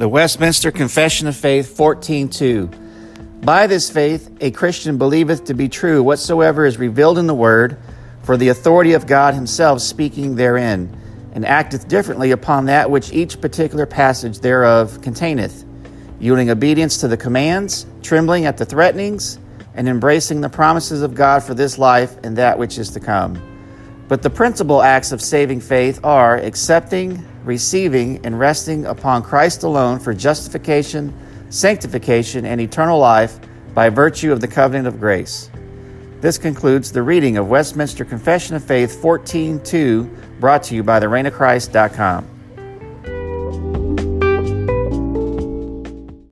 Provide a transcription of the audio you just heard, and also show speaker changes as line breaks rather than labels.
The Westminster Confession of Faith 14:2. By this faith a Christian believeth to be true whatsoever is revealed in the word, for the authority of God himself speaking therein, and acteth differently upon that which each particular passage thereof containeth, yielding obedience to the commands, trembling at the threatenings, and embracing the promises of God for this life and that which is to come. But the principal acts of saving faith are accepting, receiving, and resting upon Christ alone for justification, sanctification, and eternal life by virtue of the covenant of grace. This concludes the reading of Westminster Confession of Faith 14.2, brought to you by thereignofchrist.com.